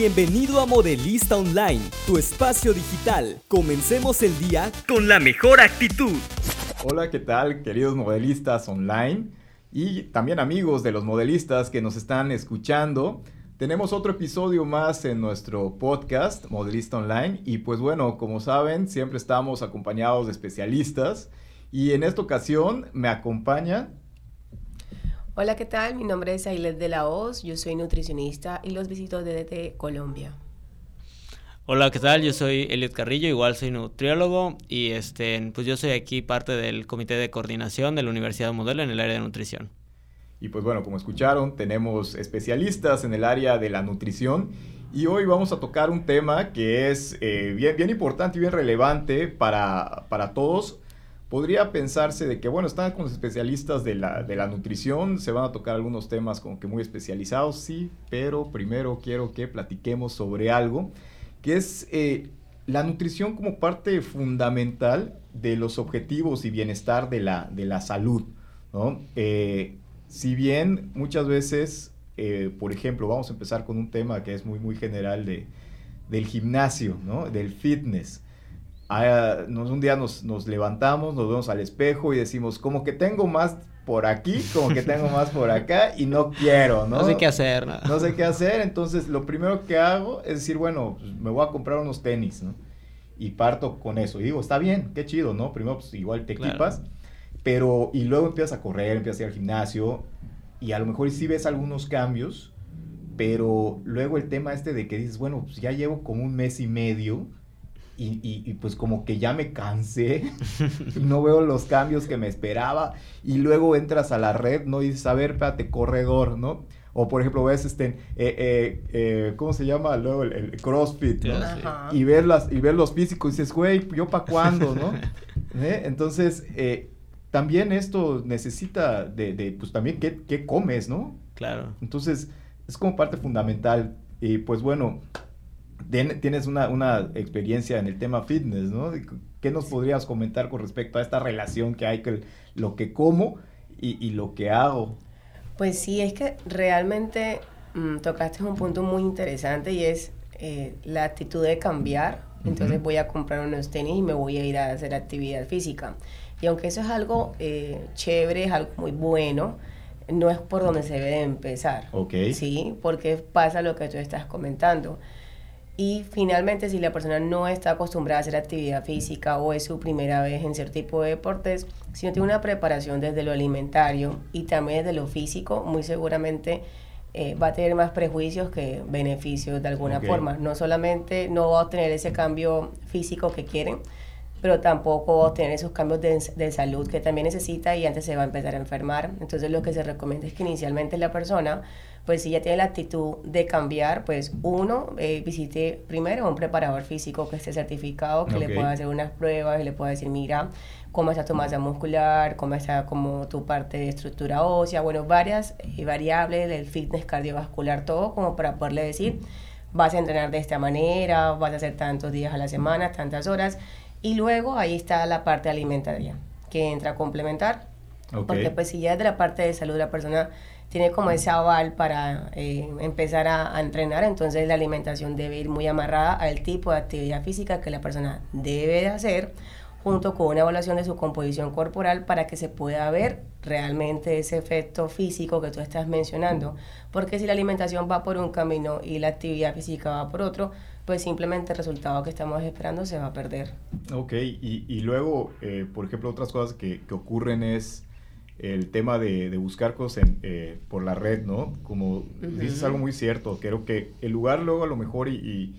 Bienvenido a Modelista Online, tu espacio digital. Comencemos el día con la mejor actitud. Hola, ¿qué tal, queridos modelistas online? Y también amigos de los modelistas que nos están escuchando. Tenemos otro episodio más en nuestro podcast Modelista Online y pues bueno, como saben, siempre estamos acompañados de especialistas y en esta ocasión me acompaña Hola, ¿qué tal? Mi nombre es Ailet de la Hoz, yo soy nutricionista y los visito desde Colombia. Hola, ¿qué tal? Yo soy Eliot Carrillo, igual soy nutriólogo y este, pues yo soy aquí parte del comité de coordinación de la Universidad Modelo en el área de nutrición. Y pues bueno, como escucharon, tenemos especialistas en el área de la nutrición y hoy vamos a tocar un tema que es eh, bien, bien importante y bien relevante para, para todos podría pensarse de que, bueno, están con los especialistas de la, de la nutrición, se van a tocar algunos temas como que muy especializados, sí, pero primero quiero que platiquemos sobre algo, que es eh, la nutrición como parte fundamental de los objetivos y bienestar de la, de la salud, ¿no? Eh, si bien muchas veces, eh, por ejemplo, vamos a empezar con un tema que es muy, muy general de, del gimnasio, ¿no? Del fitness. Ah, nos, un día nos, levantamos, nos vemos al espejo y decimos, como que tengo más por aquí, como que tengo más por acá y no quiero, ¿no? No sé qué hacer, ¿no? No sé qué hacer, entonces lo primero que hago es decir, bueno, pues, me voy a comprar unos tenis, ¿no? Y parto con eso. Y digo, está bien, qué chido, ¿no? Primero, pues igual te equipas, pero, y luego empiezas a correr, empiezas a ir al gimnasio, y a lo mejor sí ves algunos cambios, pero luego el tema este de que dices, bueno, pues ya llevo como un mes y medio, y, pues como que ya me cansé, no veo los cambios que me esperaba y luego entras a la red, ¿no? Y dices, a ver, espérate, corredor, ¿no? O por ejemplo, ves este, eh, eh, eh, ¿cómo se llama? Luego el, CrossFit, ¿no? Y ver, las, y ver los físicos y dices, güey, ¿yo para cuándo, no? Entonces, también esto necesita de, de pues también qué, qué comes, ¿no? Claro. Entonces, es como parte fundamental. Y pues bueno, tienes una, experiencia en el tema fitness, ¿no? ¿Qué nos podrías comentar con respecto a esta relación que hay con lo que como y, lo que hago? Pues sí, es que realmente mm, tocaste un punto muy interesante y es eh, la actitud de cambiar. Entonces voy a comprar unos tenis y me voy a ir a hacer actividad física. Y aunque eso es algo eh, chévere, es algo muy bueno, no es por donde se debe de empezar. Ok. Sí, porque pasa lo que tú estás comentando y finalmente, si la persona no está acostumbrada a hacer actividad física o es su primera vez en cierto tipo de deportes, si no tiene una preparación desde lo alimentario y también desde lo físico, muy seguramente eh, va a tener más prejuicios que beneficios de alguna forma. No solamente no va a obtener ese cambio físico que quieren, pero tampoco va a obtener esos cambios de, de, salud que también necesita y antes se va a empezar a enfermar. Entonces lo que se recomienda es que inicialmente la persona pues si ya tiene la actitud de cambiar, pues uno, eh, visite primero un preparador físico que esté certificado, que le pueda hacer unas pruebas y le pueda decir, mira, cómo está tu masa muscular, cómo está como tu parte de estructura ósea, bueno, varias eh, variables del fitness cardiovascular, todo como para poderle decir, vas a entrenar de esta manera, vas a hacer tantos días a la semana, tantas horas, y luego ahí está la parte alimentaria, que entra a complementar, porque pues si ya es de la parte de salud la persona tiene como ese aval para eh, empezar a, entrenar, entonces la alimentación debe ir muy amarrada al tipo de actividad física que la persona debe de hacer, junto con una evaluación de su composición corporal para que se pueda ver realmente ese efecto físico que tú estás mencionando. Porque si la alimentación va por un camino y la actividad física va por otro, pues simplemente el resultado que estamos esperando se va a perder. Ok, y, y luego, eh, por ejemplo, otras cosas que, que ocurren es el tema de, buscar cosas eh, por la red, ¿no? Como dices algo muy cierto, creo que el lugar luego a lo mejor y,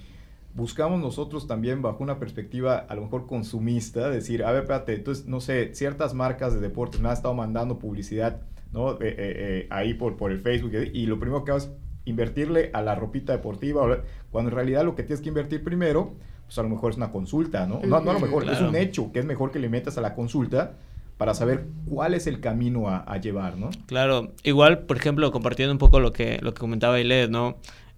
buscamos nosotros también bajo una perspectiva a lo mejor consumista, decir, a ver, espérate, entonces, no sé, ciertas marcas de deportes me han estado mandando publicidad, ¿no? Eh, eh, ahí por, por el Facebook y lo primero que hago es invertirle a la ropita deportiva, cuando en realidad lo que tienes que invertir primero, pues a lo mejor es una consulta, ¿no? No, no a lo mejor, es un hecho que es mejor que le metas a la consulta para saber cuál es el camino a, llevar, ¿no? Claro, igual, por ejemplo, compartiendo un poco lo que, lo que comentaba Iled, ¿no?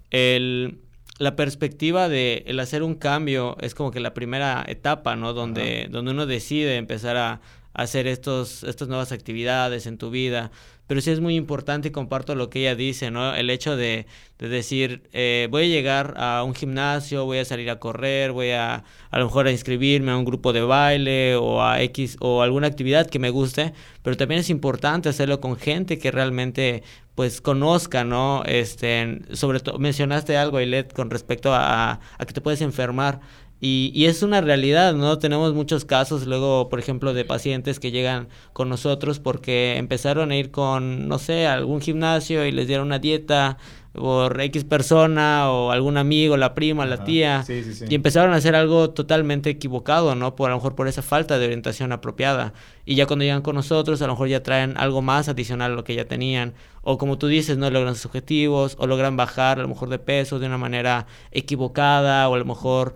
El, la perspectiva de el hacer un cambio es como que la primera etapa, ¿no? Donde, donde uno decide empezar a, hacer estos, estas nuevas actividades en tu vida. Pero sí es muy importante y comparto lo que ella dice, ¿no? El hecho de, de decir, eh, voy a llegar a un gimnasio, voy a salir a correr, voy a a lo mejor a inscribirme a un grupo de baile o a X o alguna actividad que me guste, pero también es importante hacerlo con gente que realmente pues conozca, ¿no? Este, sobre todo, mencionaste algo, Ailet, con respecto a, a que te puedes enfermar. Y, y, es una realidad, ¿no? Tenemos muchos casos luego, por ejemplo, de pacientes que llegan con nosotros porque empezaron a ir con, no sé, algún gimnasio y les dieron una dieta por X persona o algún amigo, la prima, la tía, y empezaron a hacer algo totalmente equivocado, ¿no? Por a lo mejor por esa falta de orientación apropiada. Y ya cuando llegan con nosotros, a lo mejor ya traen algo más adicional a lo que ya tenían. O como tú dices, no logran sus objetivos, o logran bajar a lo mejor de peso de una manera equivocada, o a lo mejor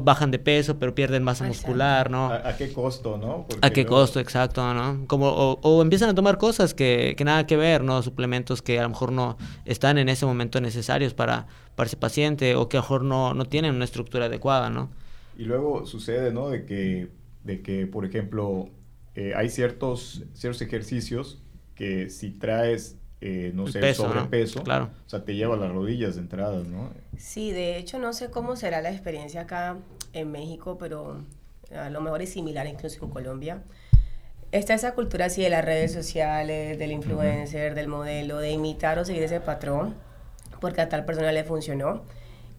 bajan de peso pero pierden masa muscular, ¿no? ¿A, qué costo, no? a qué costo, exacto, ¿no? Como, o, empiezan a tomar cosas que, que nada que ver, ¿no? Suplementos que a lo mejor no están en ese momento necesarios para, para ese paciente, o que a lo mejor no, no tienen una estructura adecuada, ¿no? Y luego sucede, ¿no? De que, de que por ejemplo, eh, hay ciertos, ciertos ejercicios que si traes eh, no sé, peso, sobrepeso, claro. o sea, te lleva las rodillas de entrada, ¿no? Sí, de hecho no sé cómo será la experiencia acá en México, pero a lo mejor es similar incluso en Colombia. Está esa cultura así de las redes sociales, del influencer, del modelo, de imitar o seguir ese patrón, porque a tal persona le funcionó.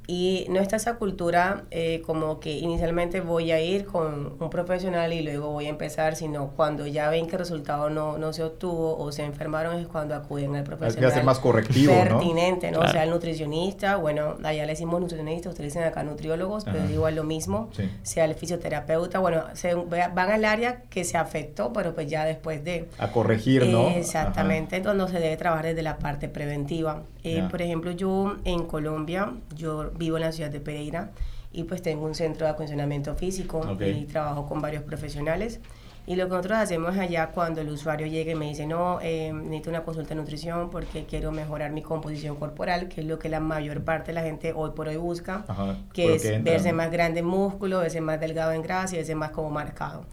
Y no está esa cultura eh, como que inicialmente voy a ir con un profesional y luego voy a empezar, sino cuando ya ven que el resultado no, no se obtuvo o se enfermaron es cuando acuden al profesional. Hay que más correctivo, pertinente, ¿no? O sea, el nutricionista, bueno, allá le decimos nutricionista, ustedes dicen acá nutriólogos, pero es igual lo mismo. Sea el fisioterapeuta, bueno, se, van al área que se afectó, pero pues ya después de... A corregir, ¿no? Exactamente, entonces se debe trabajar desde la parte preventiva. Eh, por ejemplo, yo en Colombia, yo vivo en la ciudad de Pereira y pues tengo un centro de acondicionamiento físico y trabajo con varios profesionales. Y lo que nosotros hacemos allá cuando el usuario llega y me dice, no, eh, necesito una consulta de nutrición porque quiero mejorar mi composición corporal, que es lo que la mayor parte de la gente hoy por hoy busca, que es verse más grande en músculo, verse más delgado en grasa y verse más como marcado.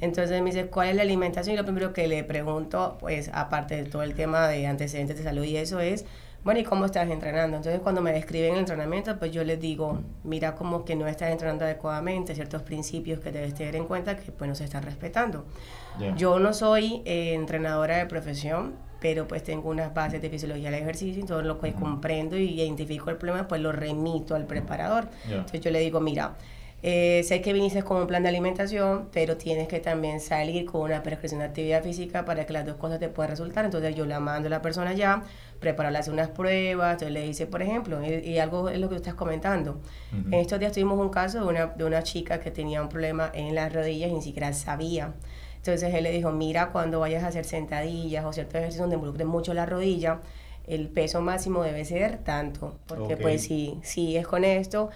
Entonces me dice, ¿cuál es la alimentación? Y lo primero que le pregunto, pues aparte de todo el tema de antecedentes de salud y eso es, bueno, ¿y cómo estás entrenando? Entonces cuando me describen el entrenamiento, pues yo les digo, mira como que no estás entrenando adecuadamente, ciertos principios que debes tener en cuenta que pues no se están respetando. Yo no soy eh, entrenadora de profesión, pero pues tengo unas bases de fisiología del ejercicio, todo lo que comprendo y identifico el problema, pues lo remito al preparador. Entonces yo le digo, mira, eh, sé que viniste con un plan de alimentación, pero tienes que también salir con una prescripción de actividad física para que las dos cosas te puedan resultar. Entonces yo la mando a la persona ya, prepararle hacer unas pruebas, entonces le dice, por ejemplo, y, algo es lo que tú estás comentando. En estos días tuvimos un caso de una, de una chica que tenía un problema en las rodillas y ni siquiera sabía. Entonces él le dijo, mira, cuando vayas a hacer sentadillas o ciertos ejercicios donde involucren mucho la rodilla, el peso máximo debe ser tanto, porque pues si, si es con esto,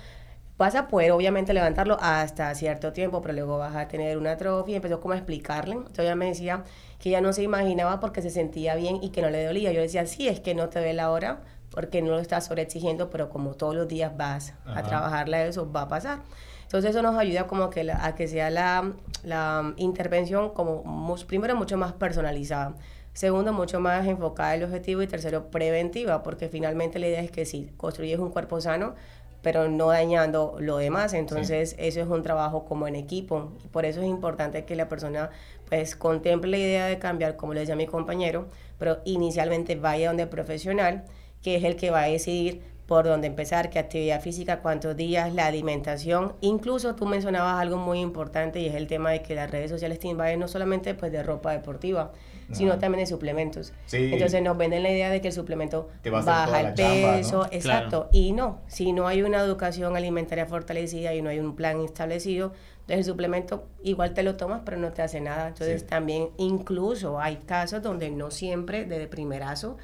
vas a poder obviamente levantarlo hasta cierto tiempo, pero luego vas a tener una atrofia. Y empezó como a explicarle. Entonces ella me decía que ella no se imaginaba porque se sentía bien y que no le dolía. Yo decía, sí, es que no te ve la hora porque no lo estás sobreexigiendo, pero como todos los días vas a trabajarla, eso va a pasar. Entonces eso nos ayuda como que a que sea la, la intervención como primero mucho más personalizada. Segundo, mucho más enfocada en el objetivo y tercero, preventiva, porque finalmente la idea es que si construyes un cuerpo sano, pero no dañando lo demás. Entonces, eso es un trabajo como en equipo. Por eso es importante que la persona pues contemple la idea de cambiar, como le decía mi compañero, pero inicialmente vaya donde el profesional, que es el que va a decidir por dónde empezar, qué actividad física, cuántos días, la alimentación. Incluso tú mencionabas algo muy importante y es el tema de que las redes sociales te invaden no solamente pues de ropa deportiva, sino también de suplementos. Entonces nos venden la idea de que el suplemento baja el peso, exacto, y no, si no hay una educación alimentaria fortalecida y no hay un plan establecido, entonces el suplemento igual te lo tomas, pero no te hace nada. Entonces también incluso hay casos donde no siempre de primerazo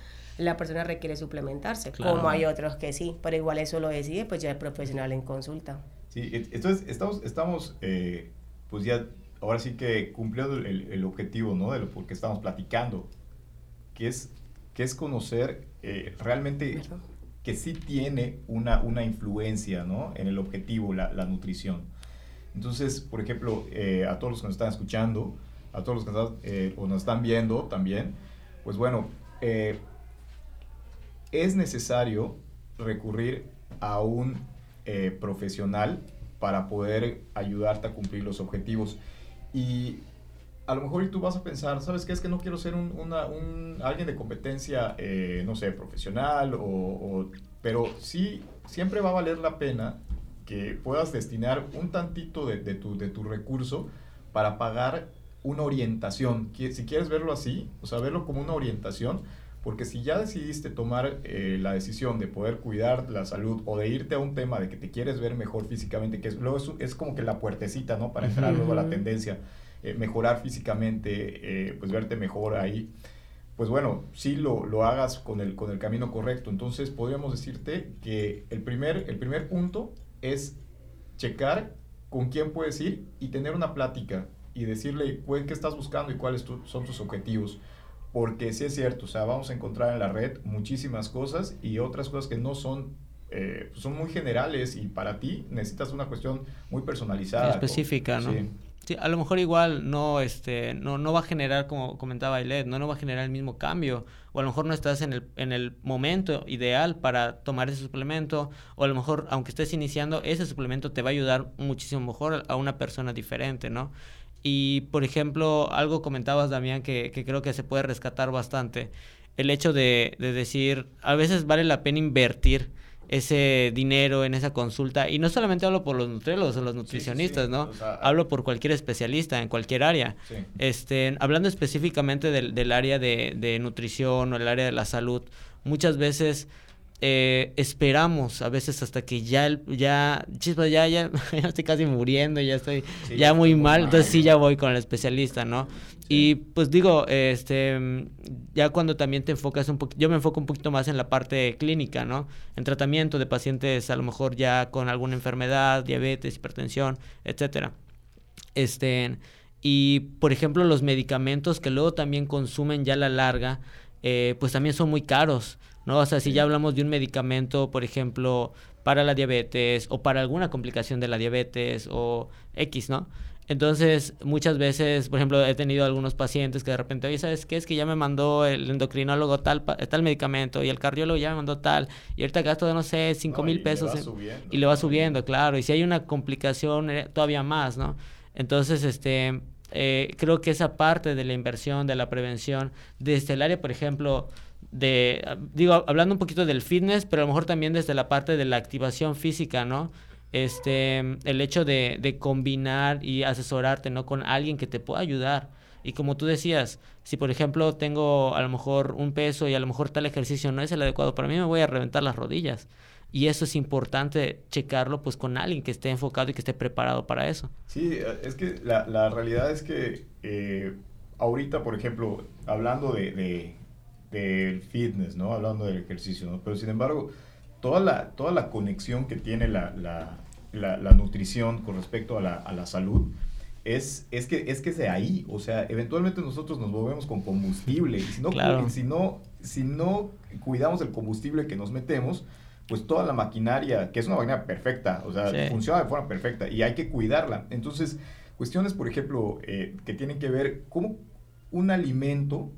la persona requiere suplementarse, como hay otros que sí, pero igual eso lo decide pues ya el profesional en consulta. Sí, entonces estamos, estamos eh, pues ya ahora sí que cumpliendo el, objetivo, ¿no? De lo por estamos platicando, que es, que es conocer eh, realmente que sí tiene una, una influencia, ¿no? En el objetivo, la, nutrición. Entonces, por ejemplo, eh, a todos los que nos están escuchando, a todos los que están, eh, o nos están viendo también, pues bueno, eh, es necesario recurrir a un eh, profesional para poder ayudarte a cumplir los objetivos. Y a lo mejor tú vas a pensar, ¿sabes qué? Es que no quiero ser un, alguien de competencia, eh, no sé, profesional, o, pero sí, siempre va a valer la pena que puedas destinar un tantito de, de, tu, de tu recurso para pagar una orientación. Si quieres verlo así, o sea, verlo como una orientación, porque si ya decidiste tomar eh, la decisión de poder cuidar la salud o de irte a un tema de que te quieres ver mejor físicamente, que es, luego es, es como que la puertecita, ¿no? Para entrar luego a la tendencia, eh, mejorar físicamente, eh, pues verte mejor ahí, pues bueno, sí lo, lo, hagas con el, con el camino correcto. Entonces podríamos decirte que el primer, el primer punto es checar con quién puedes ir y tener una plática y decirle qué estás buscando y cuáles son tus objetivos porque sí es cierto, o sea, vamos a encontrar en la red muchísimas cosas y otras cosas que no son, eh, pues son muy generales y para ti necesitas una cuestión muy personalizada. Específica, ¿no? Sí. sí. a lo mejor igual no, este, no, no va a generar, como comentaba Ailet, no, no va a generar el mismo cambio, o a lo mejor no estás en el, en el momento ideal para tomar ese suplemento, o a lo mejor, aunque estés iniciando, ese suplemento te va a ayudar muchísimo mejor a una persona diferente, ¿no? Y, por ejemplo, algo comentabas, Damián, que, que creo que se puede rescatar bastante. El hecho de, de, decir, a veces vale la pena invertir ese dinero en esa consulta. Y no solamente hablo por los nutriólogos o los nutricionistas, ¿no? hablo por cualquier especialista en cualquier área. Este, hablando específicamente del, del área de, de nutrición o el área de la salud, muchas veces eh, esperamos a veces hasta que ya, ya, chispa, ya, ya, ya estoy casi muriendo, ya estoy ya muy mal, entonces sí ya voy con el especialista, ¿no? Y pues digo, este, ya cuando también te enfocas un poquito, yo me enfoco un poquito más en la parte clínica, ¿no? En tratamiento de pacientes a lo mejor ya con alguna enfermedad, diabetes, hipertensión, etcétera. Este, y por ejemplo los medicamentos que luego también consumen ya a la larga, eh, pues también son muy caros. ¿No? O sea, si ya hablamos de un medicamento, por ejemplo, para la diabetes o para alguna complicación de la diabetes o X, ¿no? Entonces, muchas veces, por ejemplo, he tenido algunos pacientes que de repente, oye, ¿sabes qué? Es que ya me mandó el endocrinólogo tal, tal medicamento y el cardiólogo ya me mandó tal, y ahorita gasto de, no sé, cinco mil pesos. y le va subiendo, claro. Y si hay una complicación, eh, todavía más, ¿no? Entonces, este, eh, creo que esa parte de la inversión, de la prevención, desde el área, por ejemplo, de, digo, hablando un poquito del fitness, pero a lo mejor también desde la parte de la activación física, ¿no? Este, el hecho de, de combinar y asesorarte, ¿no? Con alguien que te pueda ayudar. Y como tú decías, si por ejemplo tengo a lo mejor un peso y a lo mejor tal ejercicio no es el adecuado para mí, me voy a reventar las rodillas. Y eso es importante checarlo pues con alguien que esté enfocado y que esté preparado para eso. Sí, es que la, la realidad es que eh, ahorita, por ejemplo, hablando de del fitness, ¿no? Hablando del ejercicio, ¿no? Pero sin embargo, toda la, toda la conexión que tiene la, la, la, nutrición con respecto a la, a la salud es, es, que, es que es de ahí. O sea, eventualmente nosotros nos movemos con combustible. Y si no, si no, si no cuidamos el combustible que nos metemos, pues toda la maquinaria, que es una maquinaria perfecta, o sea, funciona de forma perfecta y hay que cuidarla. Entonces, cuestiones, por ejemplo, eh, que tienen que ver cómo un alimento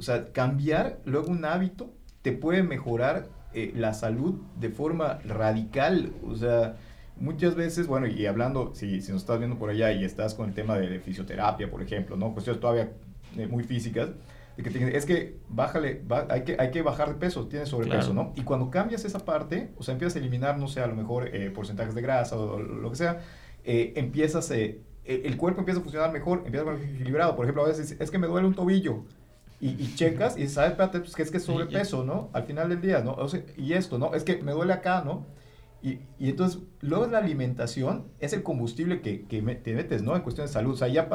o sea, cambiar luego un hábito te puede mejorar eh, la salud de forma radical. O sea, muchas veces, bueno, y hablando, si, si nos estás viendo por allá y estás con el tema de, fisioterapia, por ejemplo, ¿no? Cuestiones todavía eh, muy físicas, de que es que bájale, hay, que, hay que bajar de peso, tienes sobrepeso, ¿no? Y cuando cambias esa parte, o sea, empiezas a eliminar, no sé, a lo mejor eh, porcentajes de grasa o, lo que sea, empiezas, el cuerpo empieza a funcionar mejor, empieza a estar equilibrado. Por ejemplo, a veces es que me duele un tobillo y, checas y sabes, espérate, pues que es que es sobrepeso, ¿no? Al final del día, ¿no? O sea, y esto, ¿no? Es que me duele acá, ¿no? Y, y entonces, luego la alimentación es el combustible que, que te metes, ¿no? En cuestiones de salud. O sea, ya,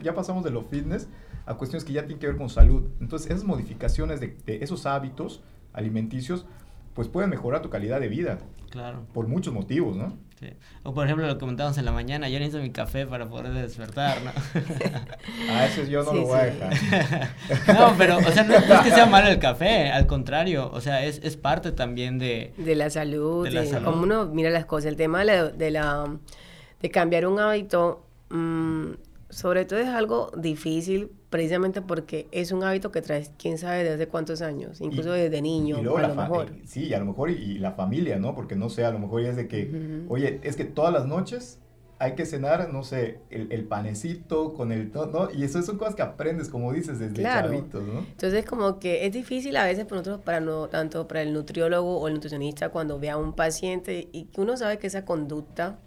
ya pasamos de lo fitness a cuestiones que ya tienen que ver con salud. Entonces, esas modificaciones de, de esos hábitos alimenticios, pues pueden mejorar tu calidad de vida. Claro. Por muchos motivos, ¿no? O por ejemplo lo que comentábamos en la mañana, yo necesito mi café para poder despertar, ¿no? a eso yo no lo voy a dejar. no, pero, o sea, no, es que sea malo el café, al contrario, o sea, es, es parte también de... De la salud, de, como uno mira las cosas, el tema de la, de, cambiar un hábito, mm, Sobre todo es algo difícil precisamente porque es un hábito que traes quién sabe desde cuántos años, incluso desde niño, y a lo mejor. Sí, a lo mejor y, la familia, ¿no? Porque no sé, a lo mejor ya es de que, oye, es que todas las noches hay que cenar, no sé, el, panecito con el, ¿no? Y eso son cosas que aprendes, como dices, desde claro. chavitos, ¿no? Entonces, como que es difícil a veces para nosotros, para no, tanto para el nutriólogo o el nutricionista, cuando ve a un paciente y que uno sabe que esa conducta,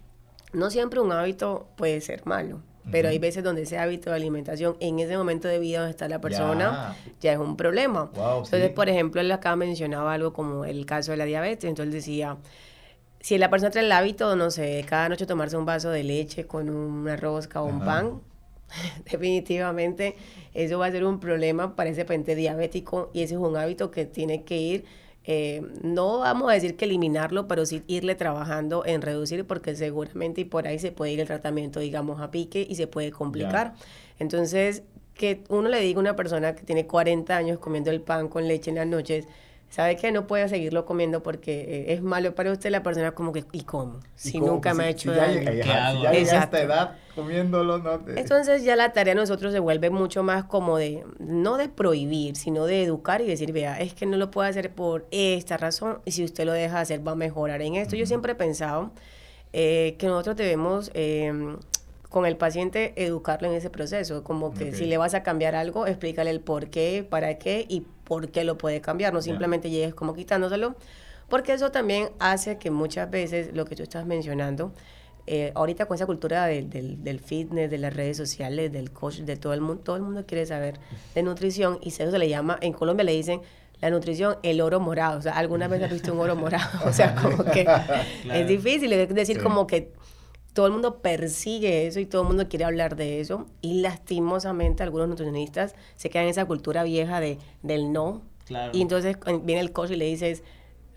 no siempre un hábito puede ser malo. Pero hay veces donde ese hábito de alimentación en ese momento de vida donde está la persona ya, es un problema. Entonces, por ejemplo, él acá mencionaba algo como el caso de la diabetes. Entonces decía, si la persona trae el hábito, no sé, cada noche tomarse un vaso de leche con un arroz o un pan, definitivamente eso va a ser un problema para ese paciente diabético y ese es un hábito que tiene que ir, eh, no vamos a decir que eliminarlo, pero sí irle trabajando en reducir porque seguramente y por ahí se puede ir el tratamiento, digamos, a pique y se puede complicar. Entonces, que uno le diga a una persona que tiene 40 años comiendo el pan con leche en las noches, sabe que no puede seguirlo comiendo porque eh, es malo para usted la persona como que ¿y cómo? Si nunca me ha hecho si daño. Ya, si ya a esta edad comiéndolo no Entonces ya la tarea de nosotros se vuelve mucho más como de no de prohibir, sino de educar y decir, vea, es que no lo puede hacer por esta razón y si usted lo deja hacer va a mejorar en esto. Yo siempre he pensado eh, que nosotros debemos eh, con el paciente educarlo en ese proceso, como que si le vas a cambiar algo, explícale el por qué, para qué y por qué lo puede cambiar, no simplemente llegues como quitándoselo, porque eso también hace que muchas veces lo que tú estás mencionando, eh, ahorita con esa cultura del, del, fitness, de las redes sociales, del coach, de todo el mundo, todo el mundo quiere saber de nutrición y eso se le llama, en Colombia le dicen la nutrición, el oro morado. O sea, ¿alguna vez has visto un oro morado? O sea, como que es difícil, es decir, como que todo el mundo persigue eso y todo el mundo quiere hablar de eso y lastimosamente algunos nutricionistas se quedan en esa cultura vieja de, del no. Y entonces viene el coach y le dices,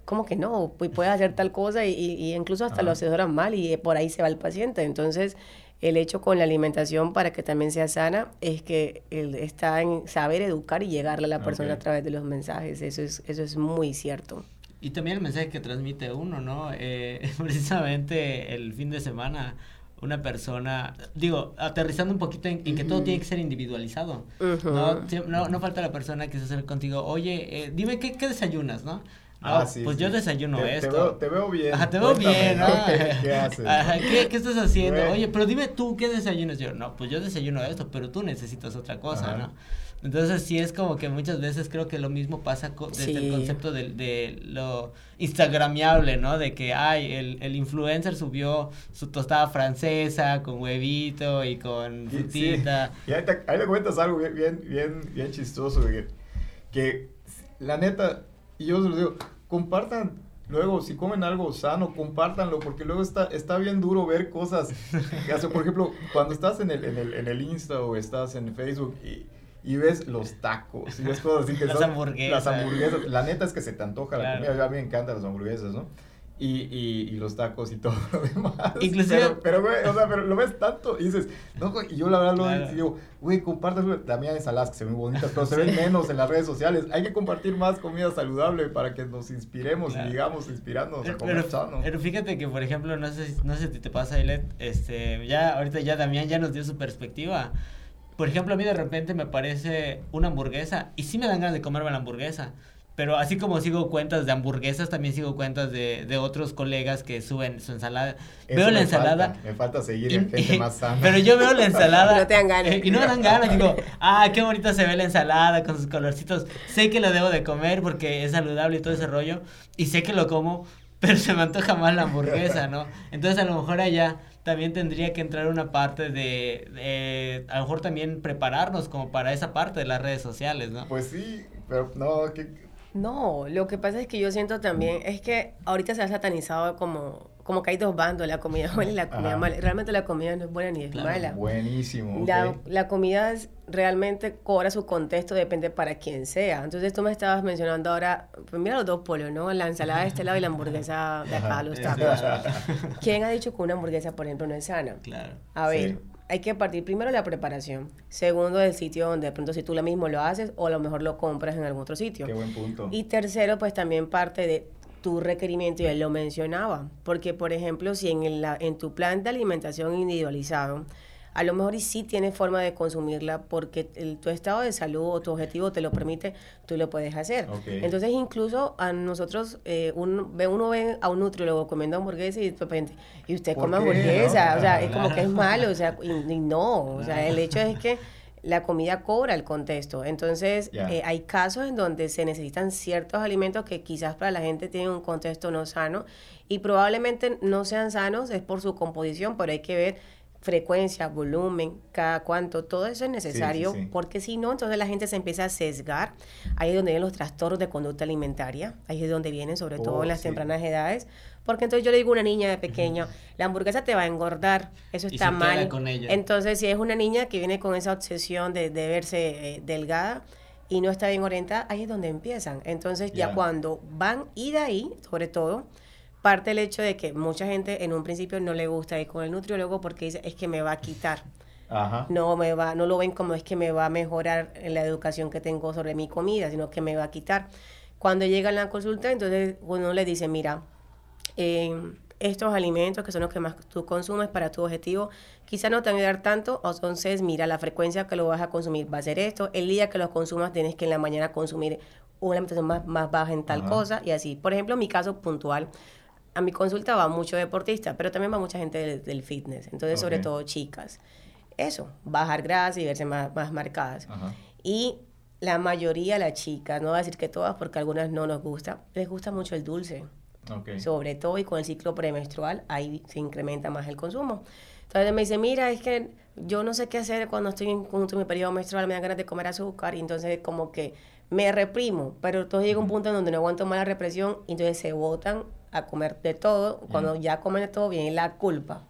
¿cómo que no? Pues puedes hacer tal cosa y, y incluso hasta lo asesoran mal y por ahí se va el paciente. Entonces, el hecho con la alimentación para que también sea sana es que está en saber educar y llegarle a la persona a través de los mensajes. Eso es, eso es muy cierto. Y también el mensaje que transmite uno, ¿no? Eh, precisamente el fin de semana, una persona, digo, aterrizando un poquito en, que todo tiene que ser individualizado, ¿no? ¿no? ¿no? falta la persona que se acerca contigo, oye, eh, dime qué, qué desayunas, ¿no? Ah, sí, pues yo desayuno esto. Te veo, te veo, bien. Ajá, te veo bien, ¿no? ¿Qué, haces? Ajá, ¿qué, ¿qué, estás haciendo? Oye, pero dime tú, ¿qué desayunas? Yo, no, pues yo desayuno esto, pero tú necesitas otra cosa, ¿no? Entonces sí es como que muchas veces creo que lo mismo pasa desde el concepto de, de, lo instagramiable, ¿no? De que, ay, el, el, influencer subió su tostada francesa con huevito y con frutita. Y ahí, ahí, le cuentas algo bien, bien, bien, bien chistoso, que, que la neta, y yo se lo digo, compartan luego si comen algo sano, compártanlo, porque luego está, está bien duro ver cosas. Que por ejemplo, cuando estás en el, en, el, en el Insta o estás en Facebook y y ves los tacos y ves cosas así que las hamburguesas. Las hamburguesas. La neta es que se te antoja la comida. A mí me encantan las hamburguesas, ¿no? Y, y, y, los tacos y todo lo demás. Inclusive... Pero, güey, o sea, pero lo ves tanto y dices, no, y yo la verdad lo digo, güey, compártelo. También ensaladas que se ven bonitas, pero se ven menos en las redes sociales. Hay que compartir más comida saludable para que nos inspiremos y digamos, inspirándonos a comer sano. Pero fíjate que, por ejemplo, no sé, no sé si te pasa, Ilet, este, ya, ahorita ya Damián ya nos dio su perspectiva por ejemplo, a mí de repente me parece una hamburguesa y sí me dan ganas de comerme la hamburguesa. Pero así como sigo cuentas de hamburguesas, también sigo cuentas de, de otros colegas que suben su ensalada. veo la ensalada. me falta seguir en gente más sana. Pero yo veo la ensalada. no te dan ganas. y no me dan ganas. Digo, ah, qué bonita se ve la ensalada con sus colorcitos. Sé que lo debo de comer porque es saludable y todo ese rollo. Y sé que lo como, pero se me antoja más la hamburguesa, ¿no? Entonces a lo mejor allá también tendría que entrar una parte de, a lo mejor también prepararnos como para esa parte de las redes sociales, ¿no? Pues sí, pero no, que... No, lo que pasa es que yo siento también, es que ahorita se ha satanizado como como que hay dos bandos, la comida buena y la comida mala. Realmente la comida no es buena ni es mala. Buenísimo. La, la comida realmente cobra su contexto, depende para quién sea. Entonces tú me estabas mencionando ahora, pues mira los dos polos, ¿no? La ensalada de este lado y la hamburguesa de acá, los tacos. ¿Quién ha dicho que una hamburguesa, por ejemplo, no es sana? Claro. A ver, hay que partir primero de la preparación. Segundo, del sitio donde de pronto si tú lo mismo lo haces o a lo mejor lo compras en algún otro sitio. Qué buen punto. Y tercero, pues también parte de tu requerimiento, y él lo mencionaba, porque por ejemplo, si en, en tu plan de alimentación individualizado a lo mejor y sí tienes forma de consumirla porque el, tu estado de salud o tu objetivo te lo permite, tú lo puedes hacer. Entonces, incluso a nosotros, eh, uno, ve, uno ve a un nutriólogo comiendo hamburguesa y de repente, y usted come hamburguesa, o sea, es como que es malo, o sea, y, no, o sea, el hecho es que la comida cobra el contexto. Entonces, eh, hay casos en donde se necesitan ciertos alimentos que quizás para la gente tienen un contexto no sano y probablemente no sean sanos, es por su composición, pero hay que ver frecuencia, volumen, cada cuánto, todo eso es necesario, porque si no, entonces la gente se empieza a sesgar. Ahí es donde vienen los trastornos de conducta alimentaria, ahí es donde vienen, sobre todo en oh, las tempranas edades, porque entonces yo le digo a una niña de pequeño, la hamburguesa te va a engordar, eso está mal. Entonces, si es una niña que viene con esa obsesión de, verse eh, delgada, y no está bien orientada, ahí es donde empiezan. Entonces, ya cuando van y de ahí, sobre todo, parte el hecho de que mucha gente en un principio no le gusta ir con el nutriólogo porque dice, es que me va a quitar. No me va, no lo ven como es que me va a mejorar en la educación que tengo sobre mi comida, sino que me va a quitar. Cuando llega a la consulta, entonces uno le dice, mira, eh, estos alimentos que son los que más tú consumes para tu objetivo, quizá no te van a dar tanto, entonces mira, la frecuencia que lo vas a consumir va a ser esto, el día que los consumas tienes que en la mañana consumir una alimentación más, más baja en tal cosa y así. Por ejemplo, en mi caso puntual, a mi consulta va mucho deportista, pero también va mucha gente del, fitness, entonces sobre todo chicas. Eso, bajar grasa y verse más, más marcadas. Y la mayoría de las chicas, no voy a decir que todas porque algunas no nos gusta, les gusta mucho el dulce. Sobre todo y con el ciclo premenstrual, ahí se incrementa más el consumo. Entonces me dice, mira, es que yo no sé qué hacer cuando estoy en, en mi periodo menstrual, me dan ganas de comer azúcar y entonces como que me reprimo, pero entonces llega un punto en donde no aguanto más la represión y entonces se botan a comer de todo. Cuando ya comen de todo, viene la culpa.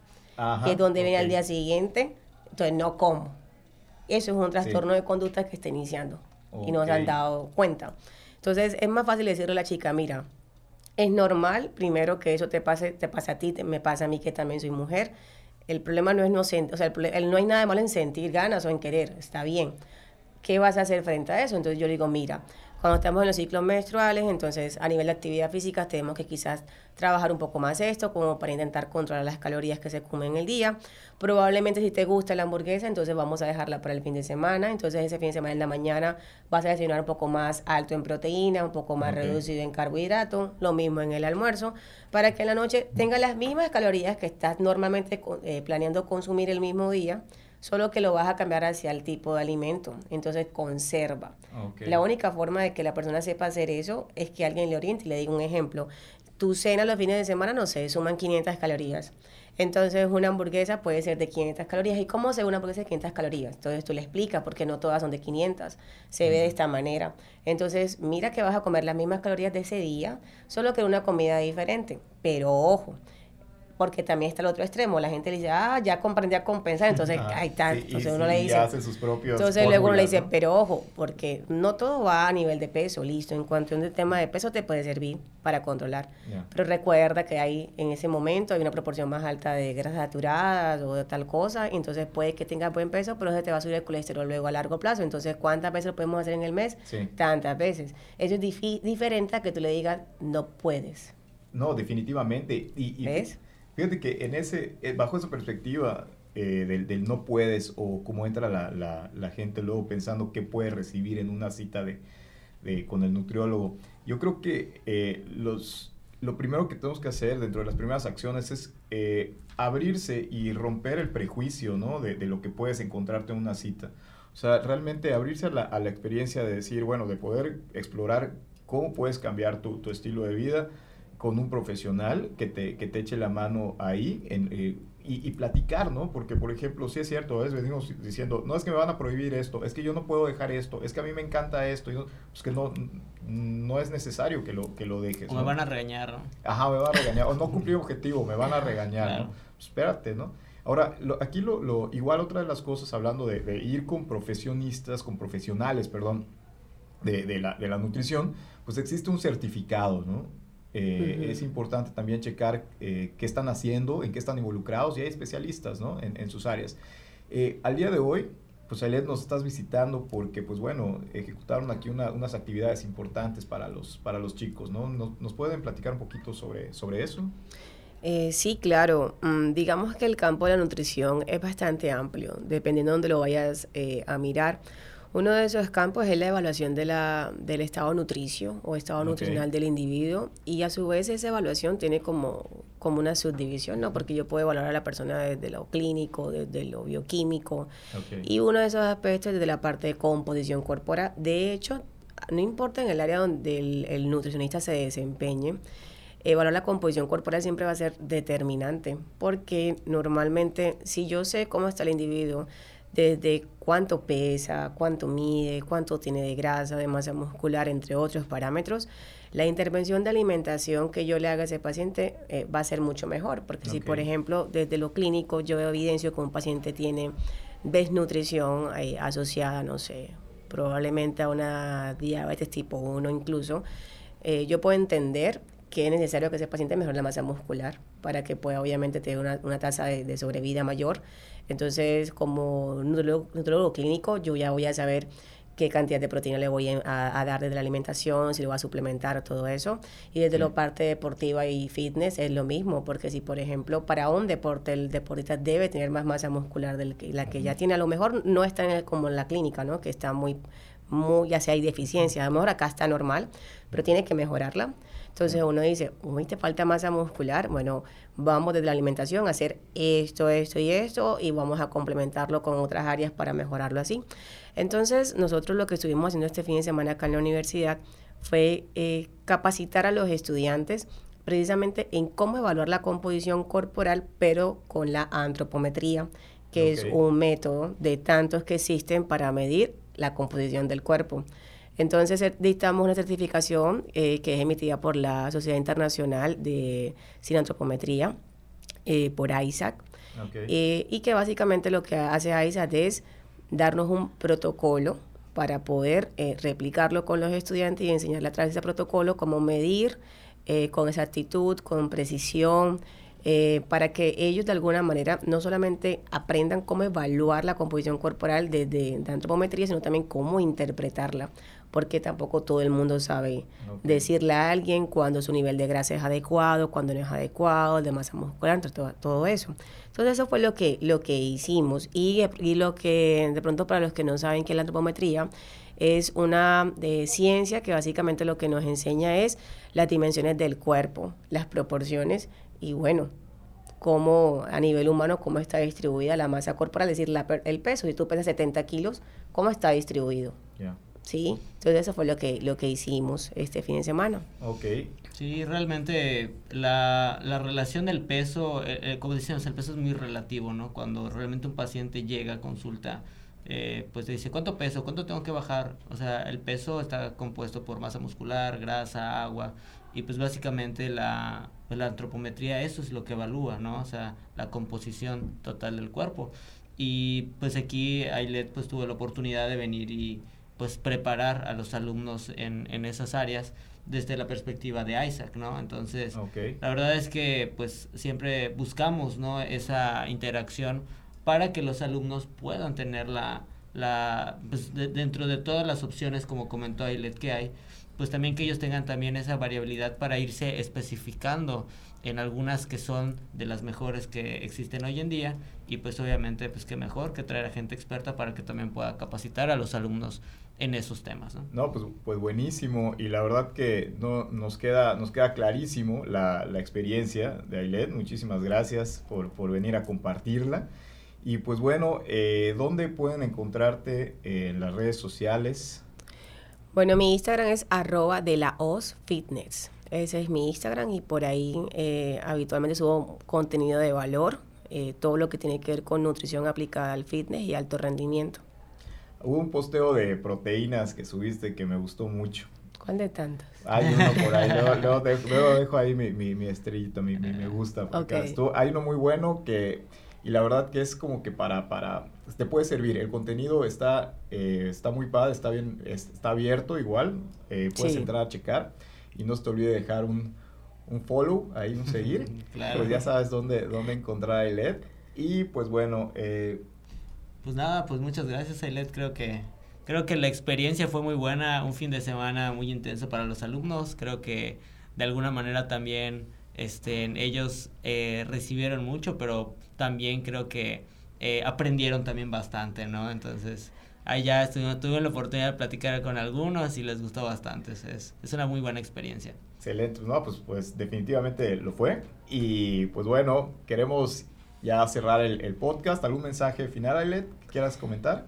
que es donde viene al día siguiente, entonces no como. Eso es un trastorno de conducta que está iniciando y no se han dado cuenta. Entonces es más fácil decirle a la chica, mira, es normal primero que eso te pase, te pase a ti, me pasa a mí que también soy mujer. El problema no es no sentir, o sea, el, no hay nada de malo en sentir ganas o en querer, está bien. ¿Qué vas a hacer frente a eso? Entonces yo le digo, mira, cuando estamos en los ciclos menstruales, entonces a nivel de actividad física tenemos que quizás trabajar un poco más esto, como para intentar controlar las calorías que se comen en el día. Probablemente si te gusta la hamburguesa, entonces vamos a dejarla para el fin de semana. Entonces ese fin de semana en la mañana vas a desayunar un poco más alto en proteína, un poco más reducido en carbohidratos, lo mismo en el almuerzo, para que en la noche tenga las mismas calorías que estás normalmente eh, planeando consumir el mismo día solo que lo vas a cambiar hacia el tipo de alimento. Entonces conserva. La única forma de que la persona sepa hacer eso es que alguien le oriente y le diga un ejemplo. Tu cena los fines de semana, no sé, suman 500 calorías. Entonces una hamburguesa puede ser de 500 calorías. ¿Y cómo se una hamburguesa de 500 calorías? Entonces tú le explicas porque no todas son de 500. Se ve de esta manera. Entonces mira que vas a comer las mismas calorías de ese día, solo que una comida diferente. Pero ojo, porque también está el otro extremo. La gente le dice, ah, ya comprendí a compensar, entonces ahí está. entonces uno le dice. Hace sus propios entonces luego uno le dice, pero ojo, porque no todo va a nivel de peso, listo. En cuanto a un tema de peso, te puede servir para controlar. Pero recuerda que hay en ese momento hay una proporción más alta de grasas saturadas o de tal cosa, entonces puede que tengas buen peso, pero se te va a subir el colesterol luego a largo plazo. Entonces, ¿cuántas veces lo podemos hacer en el mes? Tantas veces. Eso es diferente a que tú le digas, no puedes. No, definitivamente. Y, y ¿Ves? Fíjate que en ese, eh, bajo esa perspectiva eh, del, no puedes o cómo entra la, gente luego pensando qué puede recibir en una cita de, con el nutriólogo, yo creo que eh, los, lo primero que tenemos que hacer dentro de las primeras acciones es abrirse y romper el prejuicio ¿no? de, lo que puedes encontrarte en una cita. O sea, realmente abrirse a la, a la experiencia de decir, bueno, de poder explorar cómo puedes cambiar tu, tu estilo de vida, con un profesional que te, que te eche la mano ahí en, eh, y, platicar, ¿no? Porque, por ejemplo, sí es cierto, a veces venimos diciendo, no es que me van a prohibir esto, es que yo no puedo dejar esto, es que a mí me encanta esto, y pues que no, no es necesario que lo, que lo dejes. O me van a regañar, ¿no? Ajá, me van a regañar, o no cumplí objetivo, me van a regañar, ¿no? Pues espérate, ¿no? Ahora, aquí lo, lo, igual otra de las cosas, hablando de, de ir con profesionistas, con profesionales, perdón, de, de, la, de la nutrición, pues existe un certificado, ¿no? Eh, es importante también checar eh, qué están haciendo, en qué están involucrados y hay especialistas ¿no? en, sus áreas. Eh, al día de hoy, pues Ailet nos estás visitando porque, pues bueno, ejecutaron aquí unas actividades importantes para los, para los chicos, ¿no? ¿Nos, pueden platicar un poquito sobre, sobre eso? Eh, sí, claro. Mm, digamos que el campo de la nutrición es bastante amplio, dependiendo de dónde lo vayas eh, a mirar. Uno de esos campos es la evaluación de la, del estado nutricio o estado nutricional del individuo y a su vez esa evaluación tiene como, como una subdivisión, ¿no? Porque yo puedo evaluar a la persona desde lo clínico, desde lo bioquímico y uno de esos aspectos desde la parte de composición corporal. De hecho, no importa en el área donde el, nutricionista se desempeñe, evaluar la composición corporal siempre va a ser determinante, porque normalmente si yo sé cómo está el individuo, desde cuánto pesa, cuánto mide, cuánto tiene de grasa, de masa muscular, entre otros parámetros, la intervención de alimentación que yo le haga a ese paciente eh, va a ser mucho mejor. Porque si, por ejemplo, desde lo clínico yo evidencio que un paciente tiene desnutrición eh, asociada, no sé, probablemente a una diabetes tipo 1 incluso, eh, yo puedo entender que es necesario que ese paciente mejore la masa muscular para que pueda obviamente tener una, una tasa de, de, sobrevida mayor. Entonces, como nutrólogo, clínico, yo ya voy a saber qué cantidad de proteína le voy a, dar desde la alimentación, si lo voy a suplementar, todo eso. Y desde la parte deportiva y fitness es lo mismo, porque si, por ejemplo, para un deporte el deportista debe tener más masa muscular de la que ya tiene, a lo mejor no está como en la clínica, ¿no? Que está muy, muy, ya sea hay deficiencia, a lo mejor acá está normal, pero tiene que mejorarla. Entonces uno dice, uy, te falta masa muscular. Bueno, vamos desde la alimentación a hacer esto, esto y esto y vamos a complementarlo con otras áreas para mejorarlo así. Entonces nosotros lo que estuvimos haciendo este fin de semana acá en la universidad fue eh, capacitar a los estudiantes precisamente en cómo evaluar la composición corporal, pero con la antropometría, que es un método de tantos que existen para medir la composición del cuerpo. Entonces eh, dictamos una certificación eh, que es emitida por la Sociedad Internacional de Sinantropometría, eh, por ISAC, y que básicamente lo que hace ISAC es darnos un protocolo para poder replicarlo con los estudiantes y enseñarles a través de ese protocolo cómo medir con exactitud, con precisión, eh, para que ellos de alguna manera no solamente aprendan cómo evaluar la composición corporal desde de antropometría, sino también cómo interpretarla, porque tampoco todo el mundo sabe decirle a alguien cuando su nivel de grasa es adecuado, cuando no es adecuado, el de masa muscular, todo, todo eso. Entonces eso fue lo que, lo que hicimos y, y lo que de pronto para los que no saben qué es la antropometría, es una de ciencia que básicamente lo que nos enseña es las dimensiones del cuerpo, las proporciones y bueno, cómo a nivel humano, cómo está distribuida la masa corporal, es decir, el peso. Si tú pesas 70 kilos, ¿cómo está distribuido? Sí, entonces eso fue lo que, lo que hicimos este fin de semana. Ok. Sí, realmente la, la relación del peso, eh, eh, como decíamos, el peso es muy relativo, ¿no? Cuando realmente un paciente llega a consulta, eh, pues te dice, ¿cuánto peso? ¿Cuánto tengo que bajar? O sea, el peso está compuesto por masa muscular, grasa, agua, y pues básicamente la, pues la antropometría eso es lo que evalúa, ¿no? O sea, la composición total del cuerpo. Y pues aquí Ailet pues tuvo la oportunidad de venir y pues preparar a los alumnos en, en esas áreas desde la perspectiva de Isaac, ¿no? Entonces, la verdad es que pues siempre buscamos, ¿no? Esa interacción para que los alumnos puedan tener la, la pues, dentro de todas las opciones, como comentó Ailet, que hay, pues también que ellos tengan también esa variabilidad para irse especificando en algunas que son de las mejores que existen hoy en día y pues obviamente pues qué mejor que traer a gente experta para que también pueda capacitar a los alumnos en esos temas. No, no pues, pues buenísimo y la verdad que no, nos, queda, nos queda clarísimo la, la experiencia de Ailet. Muchísimas gracias por, por venir a compartirla. Y pues bueno, eh, ¿dónde pueden encontrarte en las redes sociales? Bueno, mi Instagram es arroba de la OS Fitness. Ese es mi Instagram y por ahí eh, habitualmente subo contenido de valor, eh, todo lo que tiene que ver con nutrición aplicada al fitness y alto rendimiento. Hubo un posteo de proteínas que subiste que me gustó mucho. ¿Cuál de tantos? Hay uno por ahí, luego, dejo, ahí mi, mi, estrellito, mi, me gusta. Porque hay uno muy bueno que, y la verdad que es como que para, para te puede servir. El contenido está, eh, está muy padre, está bien, está abierto igual. Eh, puedes entrar a checar. Y no se te olvide dejar un, un follow, ahí un seguir. Pues ya sabes dónde, dónde encontrar a Ailet. Y pues bueno. Eh, pues nada, pues muchas gracias Ailet. Creo que, creo que la experiencia fue muy buena. Un fin de semana muy intenso para los alumnos. Creo que de alguna manera también este, ellos eh, recibieron mucho, pero también creo que eh, aprendieron también bastante, ¿no? Entonces, ahí ya tuve la oportunidad de platicar con algunos y les gustó bastante. Es, es una muy buena experiencia. Excelente, no, pues, pues definitivamente lo fue. Y pues bueno, queremos ya cerrar el, el podcast. ¿Algún mensaje final, Ailet, que quieras comentar?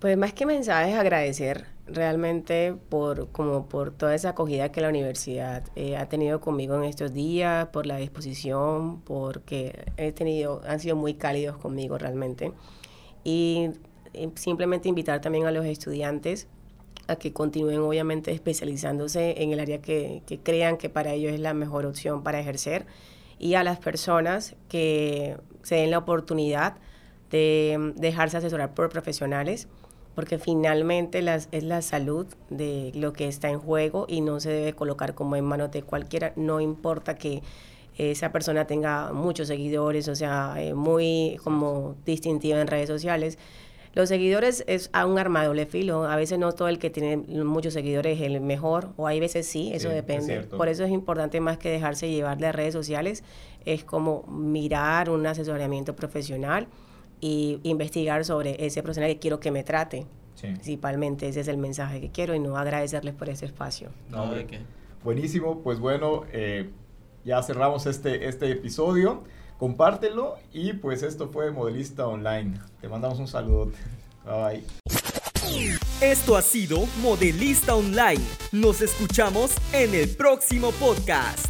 Pues más que mensajes, agradecer realmente por, como por toda esa acogida que la universidad eh, ha tenido conmigo en estos días, por la disposición, porque he tenido, han sido muy cálidos conmigo realmente. Y simplemente invitar también a los estudiantes a que continúen obviamente especializándose en el área que, que crean que para ellos es la mejor opción para ejercer y a las personas que se den la oportunidad de dejarse asesorar por profesionales porque finalmente las, es la salud de lo que está en juego y no se debe colocar como en manos de cualquiera, no importa que esa persona tenga muchos seguidores, o sea, eh, muy como distintiva en redes sociales. Los seguidores es a un arma de filo. A veces no todo el que tiene muchos seguidores es el mejor, o hay veces sí, eso depende. Por eso es importante más que dejarse llevar de redes sociales, es como mirar un asesoramiento profesional y investigar sobre ese profesional que quiero que me trate. Principalmente ese es el mensaje que quiero y no agradecerles por ese espacio. No, ¿de qué? Buenísimo, pues bueno, eh, ya cerramos este, este episodio. Compártelo y pues esto fue Modelista Online. Te mandamos un saludo. Bye. Esto ha sido Modelista Online. Nos escuchamos en el próximo podcast.